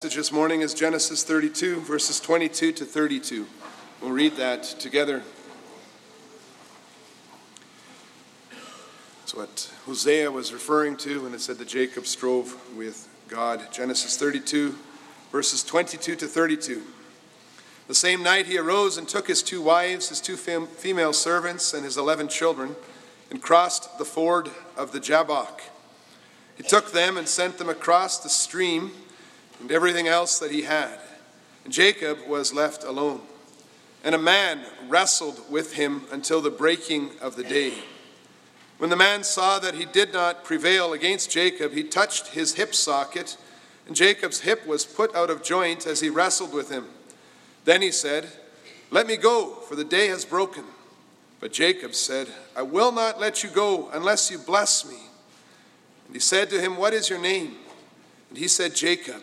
this morning is Genesis 32, verses 22 to 32. We'll read that together. That's what Hosea was referring to when it said that Jacob strove with God. Genesis 32, verses 22 to 32. The same night he arose and took his two wives, his two fem- female servants, and his eleven children, and crossed the ford of the Jabbok. He took them and sent them across the stream and everything else that he had. Jacob was left alone. And a man wrestled with him until the breaking of the day. When the man saw that he did not prevail against Jacob, he touched his hip socket, and Jacob's hip was put out of joint as he wrestled with him. Then he said, Let me go, for the day has broken. But Jacob said, I will not let you go unless you bless me. And he said to him, What is your name? And he said, Jacob.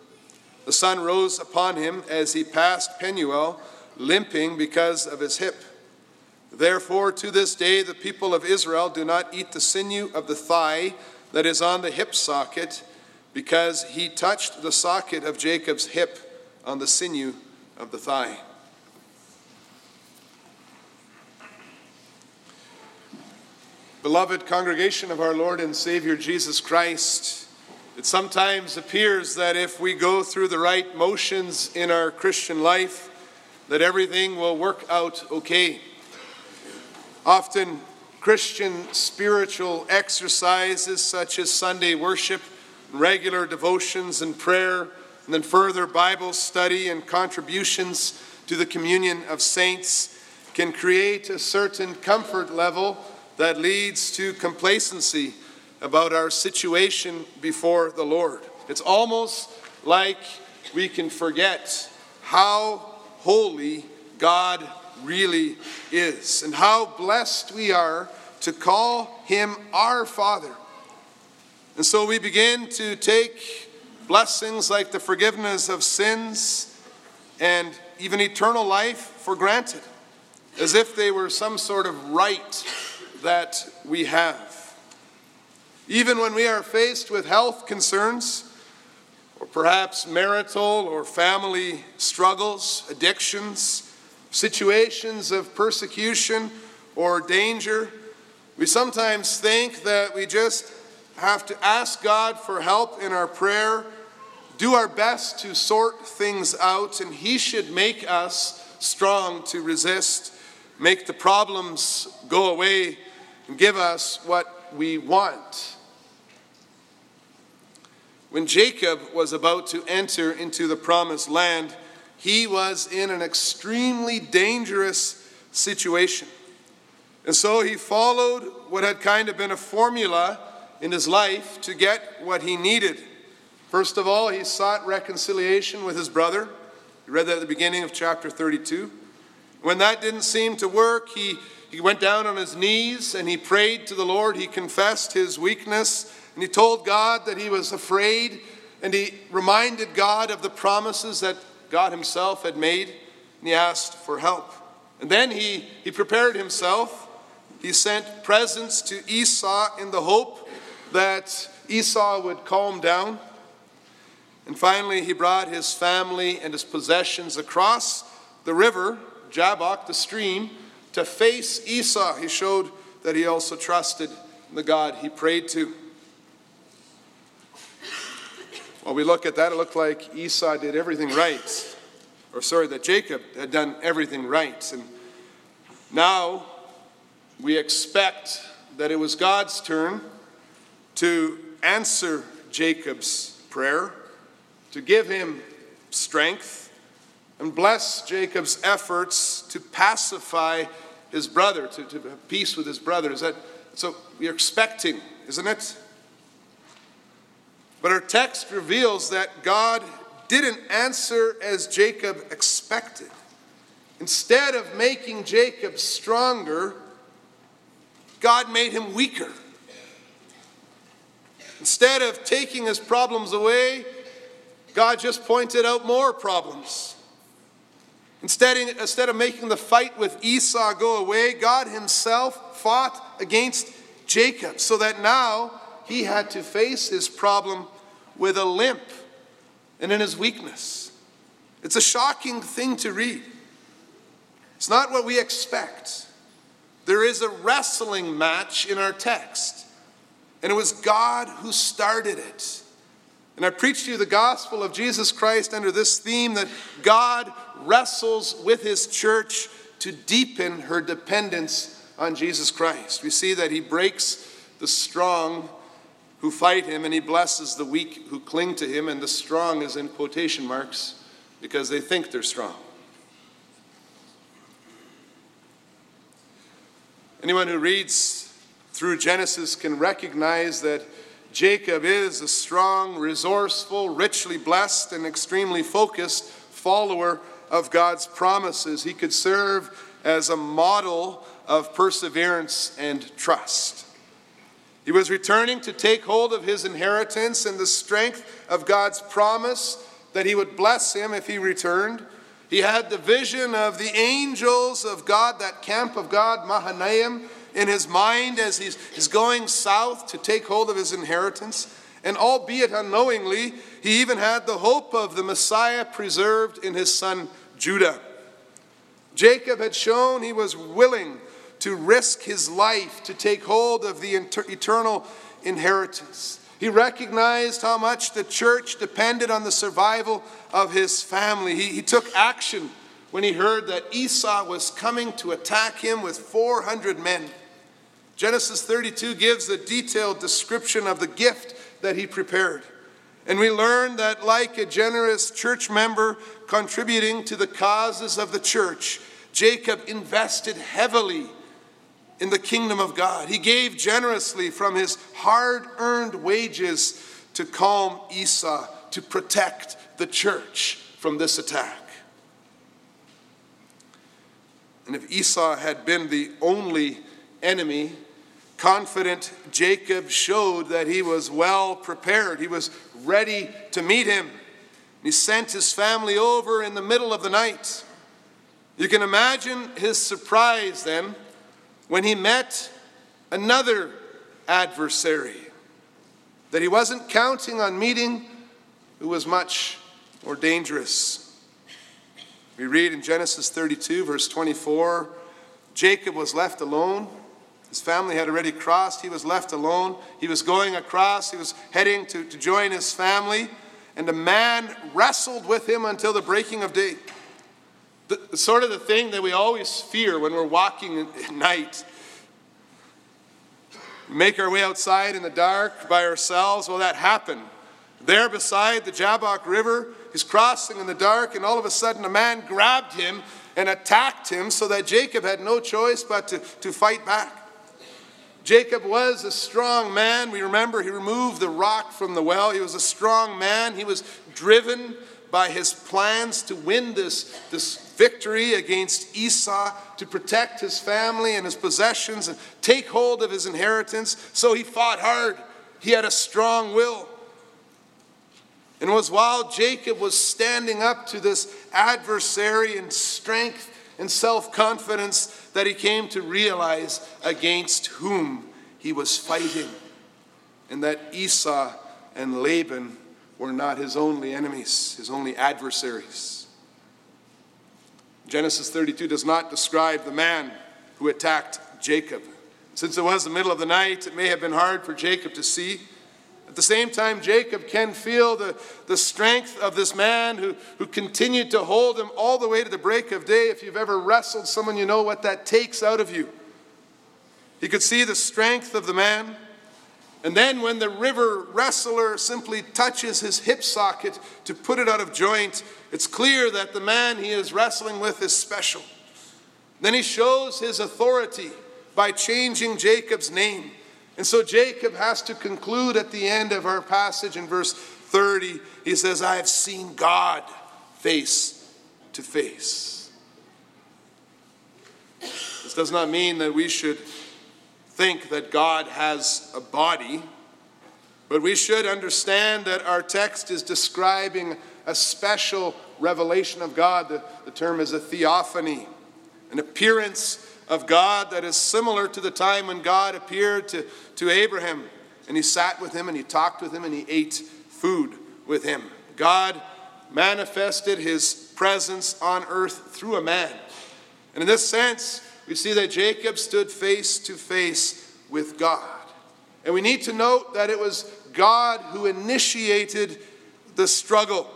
The sun rose upon him as he passed Penuel, limping because of his hip. Therefore, to this day, the people of Israel do not eat the sinew of the thigh that is on the hip socket, because he touched the socket of Jacob's hip on the sinew of the thigh. Beloved congregation of our Lord and Savior Jesus Christ, it sometimes appears that if we go through the right motions in our Christian life, that everything will work out okay. Often, Christian spiritual exercises such as Sunday worship, regular devotions and prayer, and then further Bible study and contributions to the communion of saints can create a certain comfort level that leads to complacency about our situation before the Lord. It's almost like we can forget how holy God really is and how blessed we are to call him our Father. And so we begin to take blessings like the forgiveness of sins and even eternal life for granted, as if they were some sort of right that we have. Even when we are faced with health concerns, or perhaps marital or family struggles, addictions, situations of persecution or danger, we sometimes think that we just have to ask God for help in our prayer, do our best to sort things out, and He should make us strong to resist, make the problems go away, and give us what we want. When Jacob was about to enter into the promised land, he was in an extremely dangerous situation. And so he followed what had kind of been a formula in his life to get what he needed. First of all, he sought reconciliation with his brother. We read that at the beginning of chapter 32. When that didn't seem to work, he, he went down on his knees and he prayed to the Lord. He confessed his weakness and he told God that he was afraid, and he reminded God of the promises that God himself had made, and he asked for help. And then he, he prepared himself. He sent presents to Esau in the hope that Esau would calm down. And finally, he brought his family and his possessions across the river, Jabbok, the stream, to face Esau. He showed that he also trusted the God he prayed to. When we look at that, it looked like Esau did everything right. Or, sorry, that Jacob had done everything right. And now we expect that it was God's turn to answer Jacob's prayer, to give him strength, and bless Jacob's efforts to pacify his brother, to, to have peace with his brother. Is that so? We're expecting, isn't it? But our text reveals that God didn't answer as Jacob expected. Instead of making Jacob stronger, God made him weaker. Instead of taking his problems away, God just pointed out more problems. Instead, instead of making the fight with Esau go away, God himself fought against Jacob so that now he had to face his problem with a limp and in his weakness. It's a shocking thing to read. It's not what we expect. There is a wrestling match in our text, and it was God who started it. And I preached to you the gospel of Jesus Christ under this theme that God wrestles with his church to deepen her dependence on Jesus Christ. We see that he breaks the strong who fight him and he blesses the weak who cling to him, and the strong is in quotation marks because they think they're strong. Anyone who reads through Genesis can recognize that Jacob is a strong, resourceful, richly blessed, and extremely focused follower of God's promises. He could serve as a model of perseverance and trust. He was returning to take hold of his inheritance and the strength of God's promise that he would bless him if he returned. He had the vision of the angels of God, that camp of God, Mahanaim, in his mind as he's, he's going south to take hold of his inheritance. And albeit unknowingly, he even had the hope of the Messiah preserved in his son Judah. Jacob had shown he was willing to risk his life to take hold of the eternal inheritance. He recognized how much the church depended on the survival of his family. He, he took action when he heard that Esau was coming to attack him with 400 men. Genesis 32 gives a detailed description of the gift that he prepared. And we learn that, like a generous church member contributing to the causes of the church, Jacob invested heavily in the kingdom of God. He gave generously from his hard earned wages to calm Esau, to protect the church from this attack. And if Esau had been the only enemy, confident Jacob showed that he was well prepared. He was ready to meet him. He sent his family over in the middle of the night. You can imagine his surprise then when he met another adversary that he wasn't counting on meeting, who was much more dangerous. We read in Genesis 32, verse 24 Jacob was left alone his family had already crossed. He was left alone. He was going across. He was heading to, to join his family. And a man wrestled with him until the breaking of day. The, sort of the thing that we always fear when we're walking at night. make our way outside in the dark by ourselves. Well, that happened. There beside the Jabbok River, he's crossing in the dark, and all of a sudden a man grabbed him and attacked him so that Jacob had no choice but to, to fight back. Jacob was a strong man. We remember he removed the rock from the well. He was a strong man. He was driven by his plans to win this, this victory against Esau, to protect his family and his possessions and take hold of his inheritance. So he fought hard. He had a strong will. And it was while Jacob was standing up to this adversary in strength and self confidence that he came to realize against whom he was fighting, and that Esau and Laban were not his only enemies, his only adversaries. Genesis 32 does not describe the man who attacked Jacob. Since it was the middle of the night, it may have been hard for Jacob to see. At the same time, Jacob can feel the, the strength of this man who, who continued to hold him all the way to the break of day. If you've ever wrestled someone, you know what that takes out of you. He could see the strength of the man. And then, when the river wrestler simply touches his hip socket to put it out of joint, it's clear that the man he is wrestling with is special. Then he shows his authority by changing Jacob's name. And so Jacob has to conclude at the end of our passage in verse 30, he says, I have seen God face to face. This does not mean that we should think that God has a body, but we should understand that our text is describing a special revelation of God. The, the term is a theophany, an appearance of God that is similar to the time when God appeared to, to Abraham and he sat with him and he talked with him and he ate food with him. God manifested his presence on earth through a man. And in this sense, we see that Jacob stood face to face with God. And we need to note that it was God who initiated the struggle.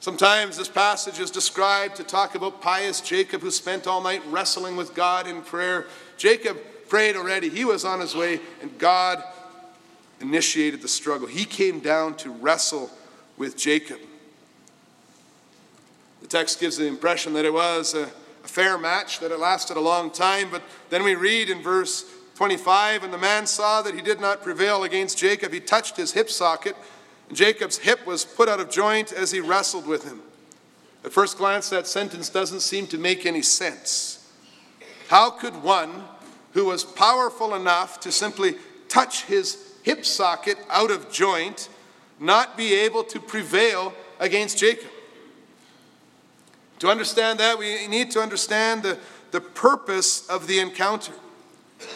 Sometimes this passage is described to talk about pious Jacob who spent all night wrestling with God in prayer. Jacob prayed already, he was on his way, and God initiated the struggle. He came down to wrestle with Jacob. The text gives the impression that it was a, a fair match, that it lasted a long time, but then we read in verse 25 And the man saw that he did not prevail against Jacob. He touched his hip socket Jacob's hip was put out of joint as he wrestled with him. At first glance, that sentence doesn't seem to make any sense. How could one who was powerful enough to simply touch his hip socket out of joint not be able to prevail against Jacob? To understand that, we need to understand the, the purpose of the encounter.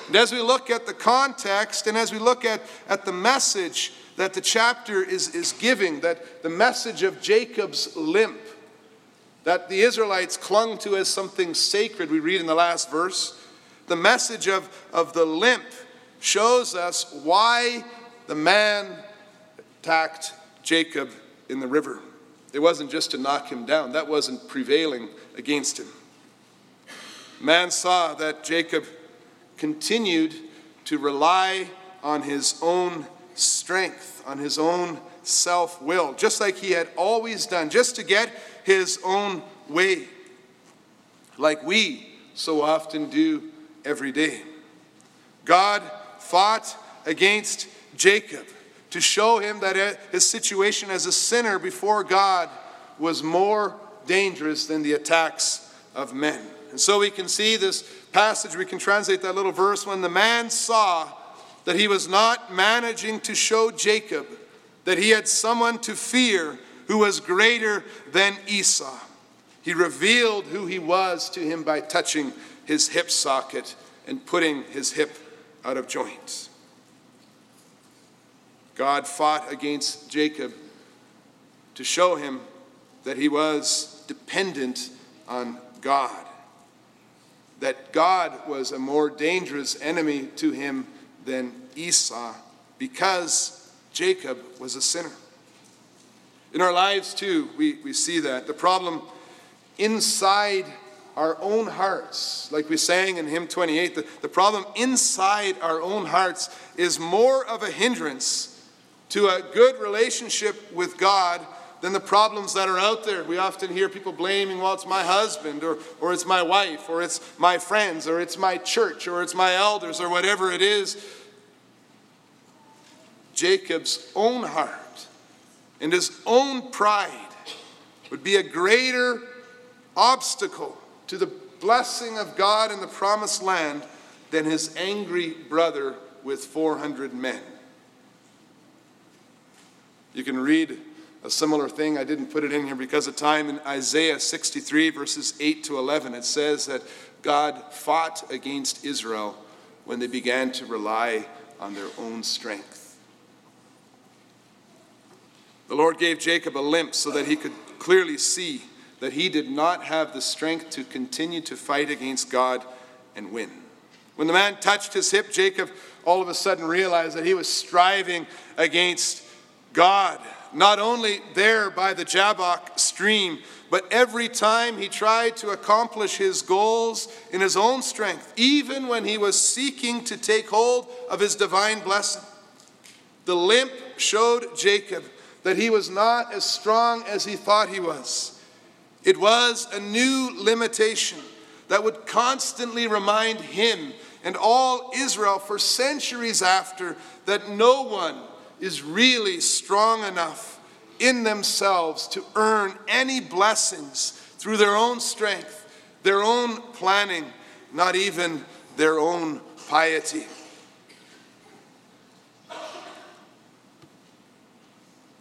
And as we look at the context and as we look at, at the message that the chapter is, is giving, that the message of Jacob's limp, that the Israelites clung to as something sacred, we read in the last verse. The message of, of the limp shows us why the man attacked Jacob in the river. It wasn't just to knock him down, that wasn't prevailing against him. Man saw that Jacob continued to rely on his own strength, on his own self will, just like he had always done, just to get his own way, like we so often do every day. God fought against Jacob to show him that uh, his situation as a sinner before God was more dangerous than the attacks of men. And so we can see this passage, we can translate that little verse when the man saw that he was not managing to show Jacob that he had someone to fear who was greater than Esau. He revealed who he was to him by touching his hip socket and putting his hip out of joint. God fought against Jacob to show him that he was dependent on God, that God was a more dangerous enemy to him than Esau because Jacob was a sinner. In our lives, too, we, we see that. The problem inside our own hearts, like we sang in hymn 28, the, the problem inside our own hearts is more of a hindrance to a good relationship with God than the problems that are out there. We often hear people blaming, well, it's my husband, or, or it's my wife, or it's my friends, or it's my church, or it's my elders, or whatever it is. Jacob's own heart and his own pride would be a greater obstacle to the blessing of God in the promised land than his angry brother with 400 men. You can read a similar thing. I didn't put it in here because of time. In Isaiah 63, verses 8 to 11, it says that God fought against Israel when they began to rely on their own strength. The Lord gave Jacob a limp so that he could clearly see that he did not have the strength to continue to fight against God and win. When the man touched his hip, Jacob all of a sudden realized that he was striving against God, not only there by the Jabbok stream, but every time he tried to accomplish his goals in his own strength, even when he was seeking to take hold of his divine blessing. The limp showed Jacob that he was not as strong as he thought he was. It was a new limitation that would constantly remind him and all Israel for centuries after that no one is really strong enough in themselves to earn any blessings through their own strength, their own planning, not even their own piety. The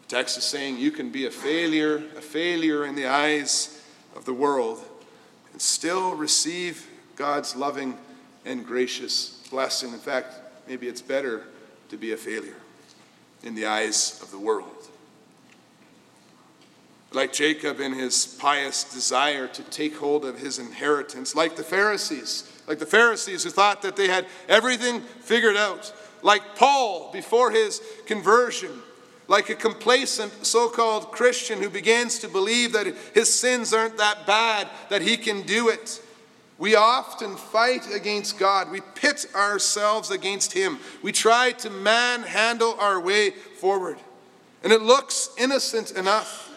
text is saying you can be a failure, a failure in the eyes of the world, and still receive God's loving and gracious blessing. In fact, maybe it's better to be a failure in the eyes of the world. Like Jacob in his pious desire to take hold of his inheritance, like the Pharisees, like the Pharisees who thought that they had everything figured out, like Paul before his conversion, like a complacent so called Christian who begins to believe that his sins aren't that bad, that he can do it. We often fight against God. We pit ourselves against Him. We try to manhandle our way forward. And it looks innocent enough.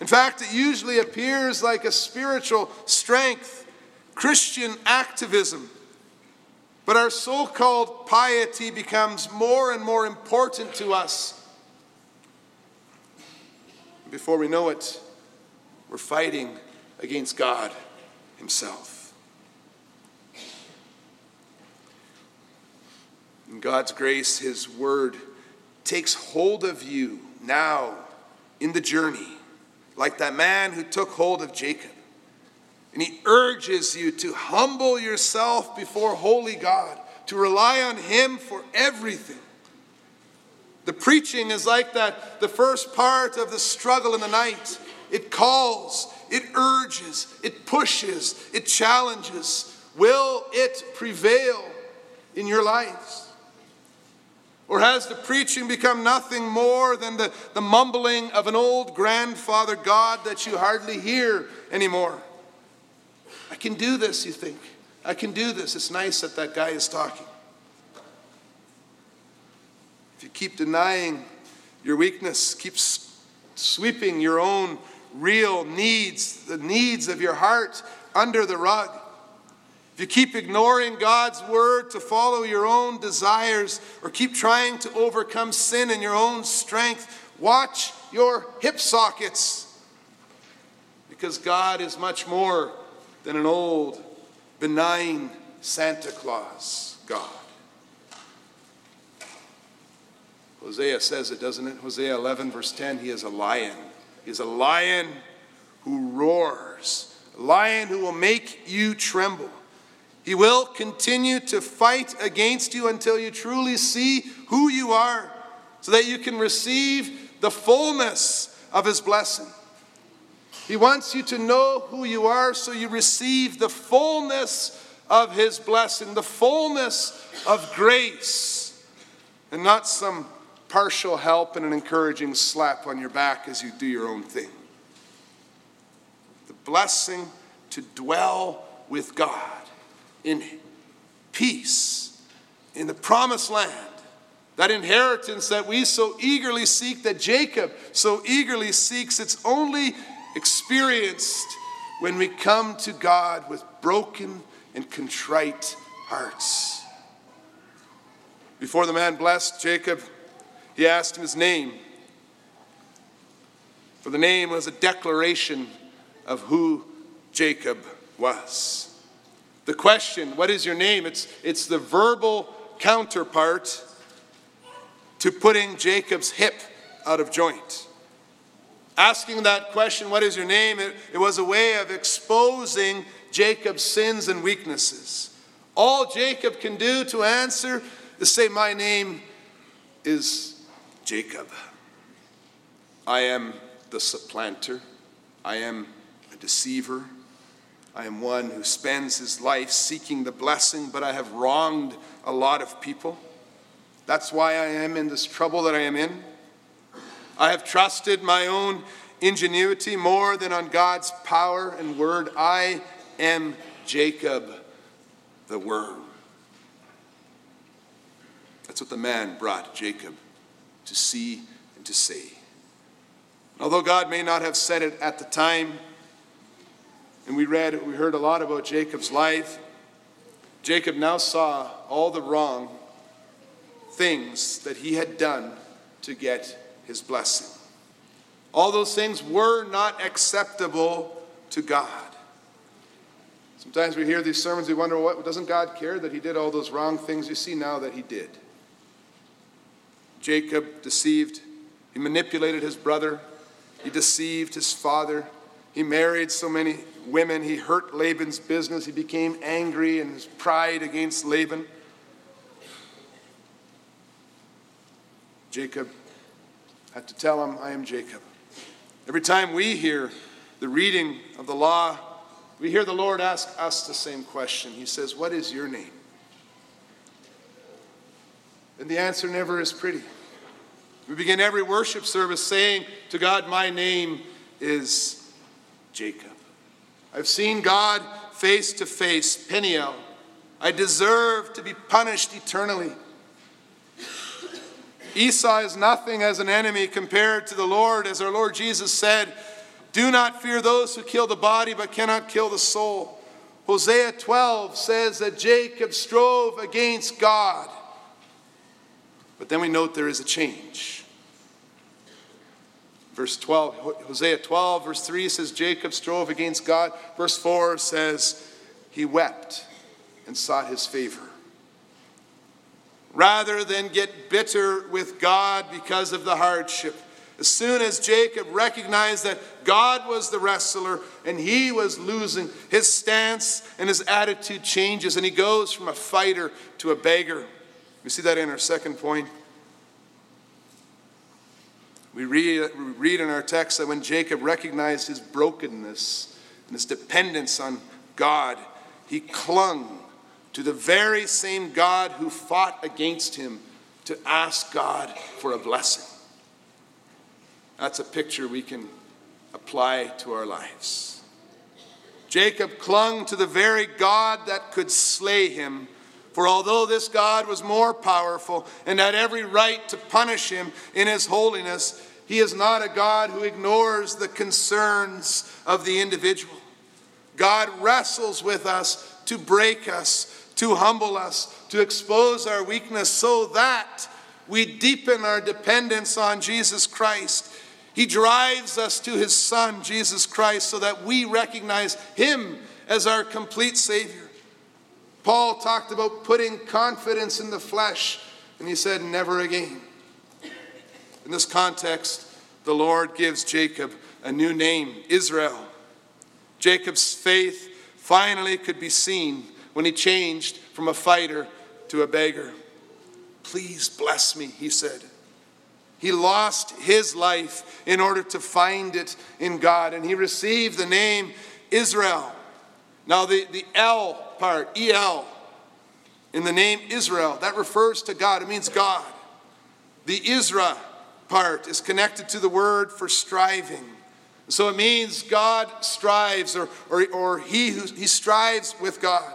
In fact, it usually appears like a spiritual strength, Christian activism. But our so called piety becomes more and more important to us. Before we know it, we're fighting against God Himself. In God's grace, His Word takes hold of you now in the journey, like that man who took hold of Jacob. And He urges you to humble yourself before holy God, to rely on Him for everything. The preaching is like that, the first part of the struggle in the night. It calls, it urges, it pushes, it challenges. Will it prevail in your lives? Or has the preaching become nothing more than the, the mumbling of an old grandfather God that you hardly hear anymore? I can do this, you think. I can do this. It's nice that that guy is talking. If you keep denying your weakness, keep sweeping your own real needs, the needs of your heart, under the rug, if you keep ignoring God's word to follow your own desires or keep trying to overcome sin in your own strength, watch your hip sockets. Because God is much more than an old, benign Santa Claus God. Hosea says it, doesn't it? Hosea 11, verse 10 He is a lion. He is a lion who roars, a lion who will make you tremble. He will continue to fight against you until you truly see who you are, so that you can receive the fullness of His blessing. He wants you to know who you are so you receive the fullness of His blessing, the fullness of grace, and not some partial help and an encouraging slap on your back as you do your own thing. The blessing to dwell with God in peace in the promised land. That inheritance that we so eagerly seek, that Jacob so eagerly seeks, it's only experienced when we come to God with broken and contrite hearts. Before the man blessed Jacob, he asked him his name. For the name was a declaration of who Jacob was. The question, what is your name? It's, it's the verbal counterpart to putting Jacob's hip out of joint. Asking that question, what is your name? It, it was a way of exposing Jacob's sins and weaknesses. All Jacob can do to answer is say, My name is Jacob. I am the supplanter. I am a deceiver. I am one who spends his life seeking the blessing, but I have wronged a lot of people. That's why I am in this trouble that I am in. I have trusted my own ingenuity more than on God's power and word. I am Jacob, the worm. That's what the man brought Jacob to see and to say. Although God may not have said it at the time, and we read, we heard a lot about Jacob's life. Jacob now saw all the wrong things that he had done to get his blessing. All those things were not acceptable to God. Sometimes we hear these sermons, we wonder, what doesn't God care that he did all those wrong things? You see now that he did. Jacob deceived, he manipulated his brother, he deceived his father, he married so many women, he hurt Laban's business, he became angry in his pride against Laban. Jacob had to tell him, I am Jacob. Every time we hear the reading of the law, we hear the Lord ask us the same question. He says, What is your name? And the answer never is pretty. We begin every worship service saying to God, My name is Jacob. I've seen God face to face, Peniel. I deserve to be punished eternally. Esau is nothing as an enemy compared to the Lord, as our Lord Jesus said, Do not fear those who kill the body but cannot kill the soul. Hosea 12 says that Jacob strove against God. But then we note there is a change. Verse 12, Hosea 12, verse 3 says, Jacob strove against God. Verse 4 says, he wept and sought his favor rather than get bitter with God because of the hardship. As soon as Jacob recognized that God was the wrestler and he was losing, his stance and his attitude changes and he goes from a fighter to a beggar. We see that in our second point. We read, we read in our text that when Jacob recognized his brokenness and his dependence on God, he clung to the very same God who fought against him to ask God for a blessing. That's a picture we can apply to our lives. Jacob clung to the very God that could slay him. For although this God was more powerful and had every right to punish him in his holiness, he is not a God who ignores the concerns of the individual. God wrestles with us to break us, to humble us, to expose our weakness so that we deepen our dependence on Jesus Christ. He drives us to his Son, Jesus Christ, so that we recognize him as our complete Savior. Paul talked about putting confidence in the flesh, and he said, Never again. In this context, the Lord gives Jacob a new name, Israel. Jacob's faith finally could be seen when he changed from a fighter to a beggar. Please bless me, he said. He lost his life in order to find it in God, and he received the name Israel. Now, the, the L part, EL, in the name Israel, that refers to God. It means God. The Isra part is connected to the word for striving. So it means God strives, or, or, or he, who, he strives with God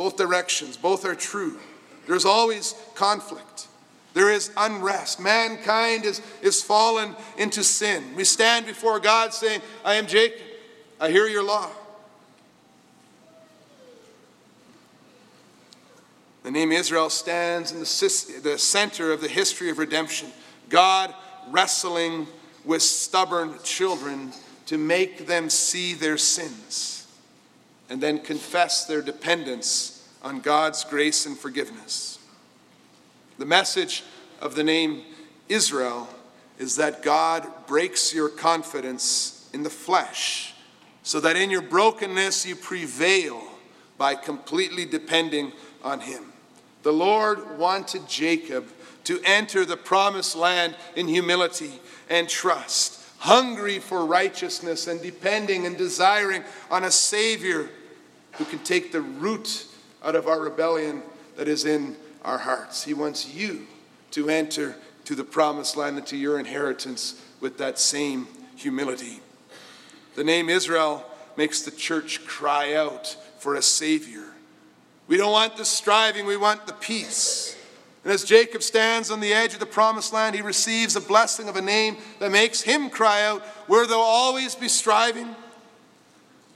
both directions. Both are true. There's always conflict. There is unrest. Mankind is, is fallen into sin. We stand before God saying, I am Jacob. I hear your law. The name Israel stands in the, the center of the history of redemption. God wrestling with stubborn children to make them see their sins and then confess their dependence on God's grace and forgiveness. The message of the name Israel is that God breaks your confidence in the flesh so that in your brokenness you prevail by completely depending on Him. The Lord wanted Jacob to enter the promised land in humility and trust, hungry for righteousness and depending and desiring on a Savior who can take the root out of our rebellion that is in our hearts. He wants you to enter to the promised land and to your inheritance with that same humility. The name Israel makes the church cry out for a Savior. We don't want the striving, we want the peace. And as Jacob stands on the edge of the promised land, he receives a blessing of a name that makes him cry out, Where there'll always be striving,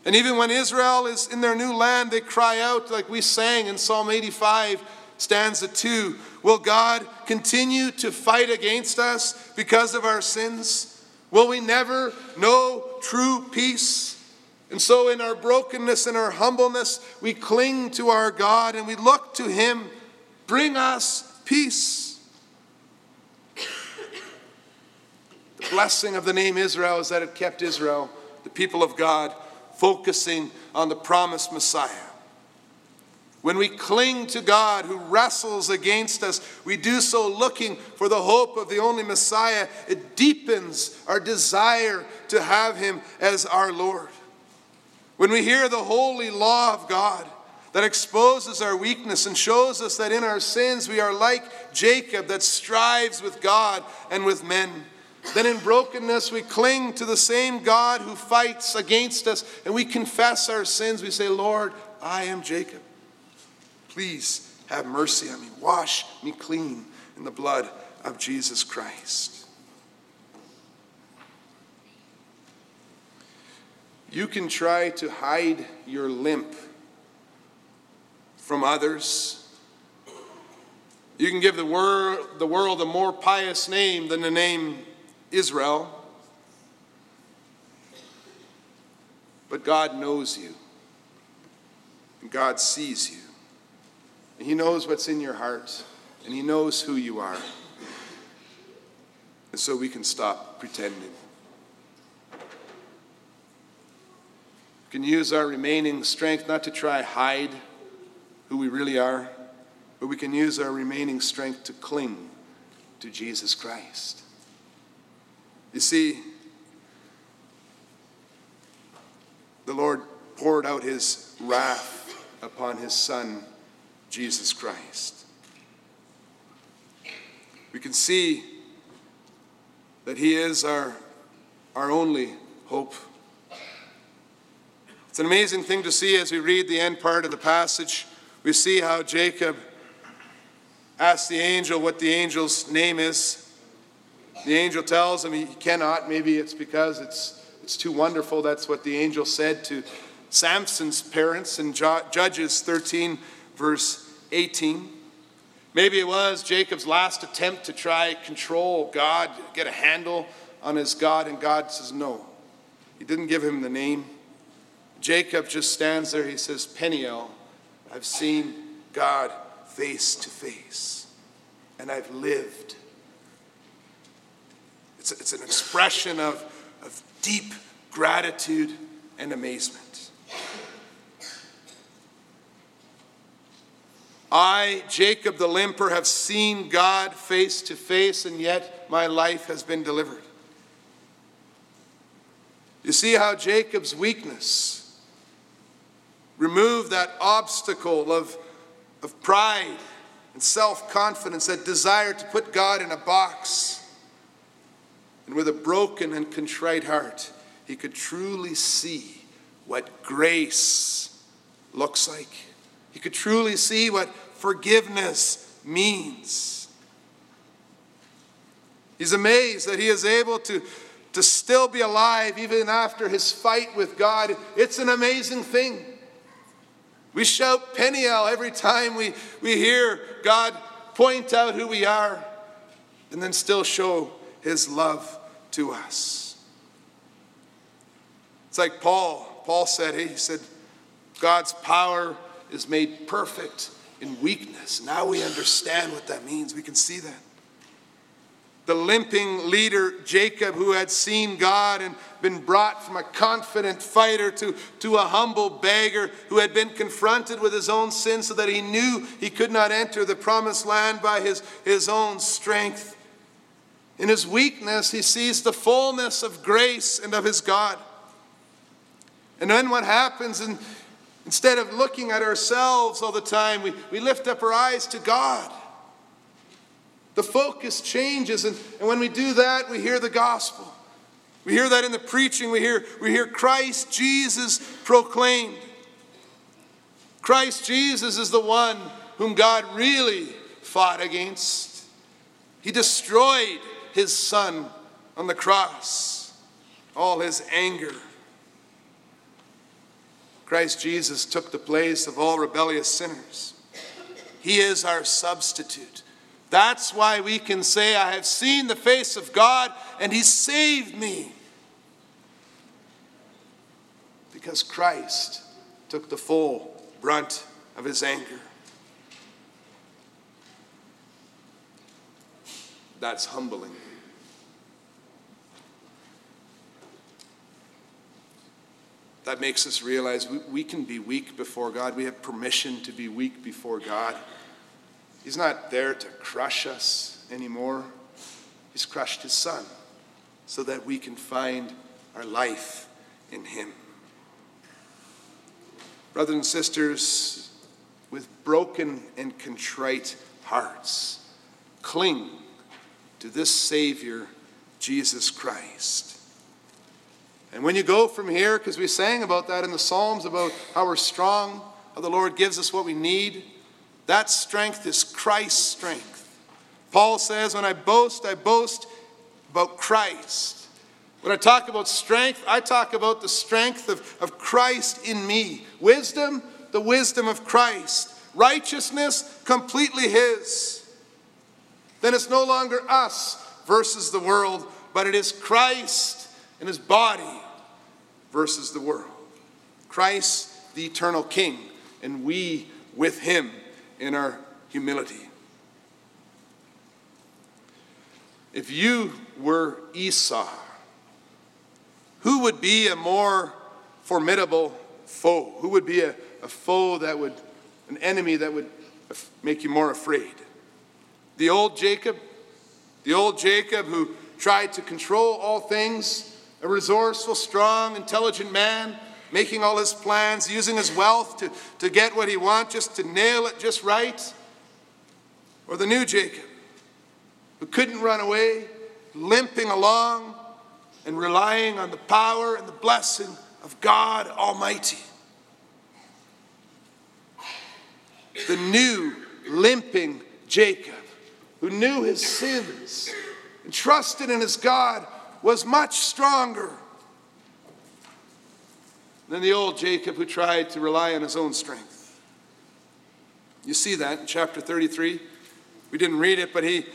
and even when Israel is in their new land, they cry out, like we sang in Psalm 85 stanza 2. Will God continue to fight against us because of our sins? Will we never know true peace? And so, in our brokenness and our humbleness, we cling to our God and we look to Him. Bring us peace. The blessing of the name Israel is that it kept Israel, the people of God, focusing on the promised Messiah. When we cling to God who wrestles against us, we do so looking for the hope of the only Messiah. It deepens our desire to have Him as our Lord. When we hear the holy law of God that exposes our weakness and shows us that in our sins we are like Jacob that strives with God and with men, then in brokenness we cling to the same God who fights against us and we confess our sins. We say, Lord, I am Jacob. Please have mercy on me. Wash me clean in the blood of Jesus Christ. You can try to hide your limp from others. You can give the, wor- the world a more pious name than the name Israel. But God knows you, and God sees you. And He knows what's in your heart, and He knows who you are. And so we can stop pretending. Can use our remaining strength not to try hide who we really are, but we can use our remaining strength to cling to Jesus Christ. You see, the Lord poured out his wrath upon his Son Jesus Christ. We can see that He is our, our only hope. It's an amazing thing to see as we read the end part of the passage. We see how Jacob asks the angel what the angel's name is. The angel tells him he cannot. Maybe it's because it's, it's too wonderful. That's what the angel said to Samson's parents in Judges 13, verse 18. Maybe it was Jacob's last attempt to try control God, get a handle on his God, and God says no. He didn't give him the name. Jacob just stands there. He says, Peniel, I've seen God face to face, and I've lived. It's, it's an expression of, of deep gratitude and amazement. I, Jacob the limper, have seen God face to face, and yet my life has been delivered. You see how Jacob's weakness removed that obstacle of, of pride and self confidence, that desire to put God in a box. And with a broken and contrite heart, he could truly see what grace looks like. He could truly see what forgiveness means. He's amazed that he is able to, to still be alive even after his fight with God. It's an amazing thing. We shout Peniel every time we, we hear God point out who we are and then still show his love to us. It's like Paul. Paul said, he said, God's power is made perfect in weakness. Now we understand what that means. We can see that. The limping leader, Jacob, who had seen God and been brought from a confident fighter to, to a humble beggar who had been confronted with his own sin so that he knew he could not enter the promised land by his, his own strength. In his weakness, he sees the fullness of grace and of his God. And then what happens in, Instead of looking at ourselves all the time, we, we lift up our eyes to God. The focus changes, and, and when we do that, we hear the gospel. We hear that in the preaching, we hear, we hear Christ Jesus proclaimed. Christ Jesus is the one whom God really fought against. He destroyed his son on the cross, all his anger Christ Jesus took the place of all rebellious sinners. He is our substitute. That's why we can say, I have seen the face of God and He saved me. Because Christ took the full brunt of His anger. That's humbling. That makes us realize we, we can be weak before God. We have permission to be weak before God. He's not there to crush us anymore. He's crushed his son so that we can find our life in him. Brothers and sisters, with broken and contrite hearts, cling to this Savior, Jesus Christ. And when you go from here, because we sang about that in the Psalms, about how we're strong, how the Lord gives us what we need, that strength is Christ's strength. Paul says, When I boast, I boast about Christ. When I talk about strength, I talk about the strength of, of Christ in me. Wisdom, the wisdom of Christ. Righteousness, completely His. Then it's no longer us versus the world, but it is Christ and His body versus the world. Christ, the eternal King, and we with him in our humility. If you were Esau, who would be a more formidable foe? Who would be a, a foe that would, an enemy that would make you more afraid? The old Jacob? The old Jacob who tried to control all things a resourceful, strong, intelligent man, making all his plans, using his wealth to, to get what he wants, just to nail it just right? Or the new Jacob, who couldn't run away, limping along and relying on the power and the blessing of God Almighty? The new, limping Jacob, who knew his sins and trusted in his God was much stronger than the old Jacob who tried to rely on his own strength. You see that in chapter 33. We didn't read it, but he,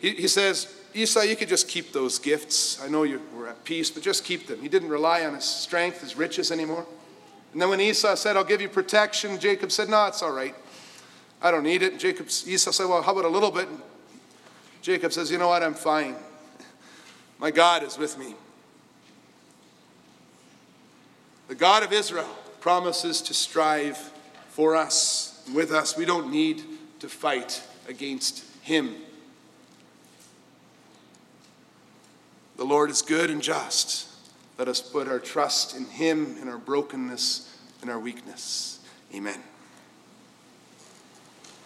he, he says, Esau, you could just keep those gifts. I know you were at peace, but just keep them. He didn't rely on his strength, his riches anymore. And then when Esau said, I'll give you protection, Jacob said, No, it's all right. I don't need it. And Jacob, Esau said, Well, how about a little bit? And Jacob says, You know what? I'm fine. My God is with me. The God of Israel promises to strive for us, with us. We don't need to fight against him. The Lord is good and just. Let us put our trust in him in our brokenness and our weakness. Amen.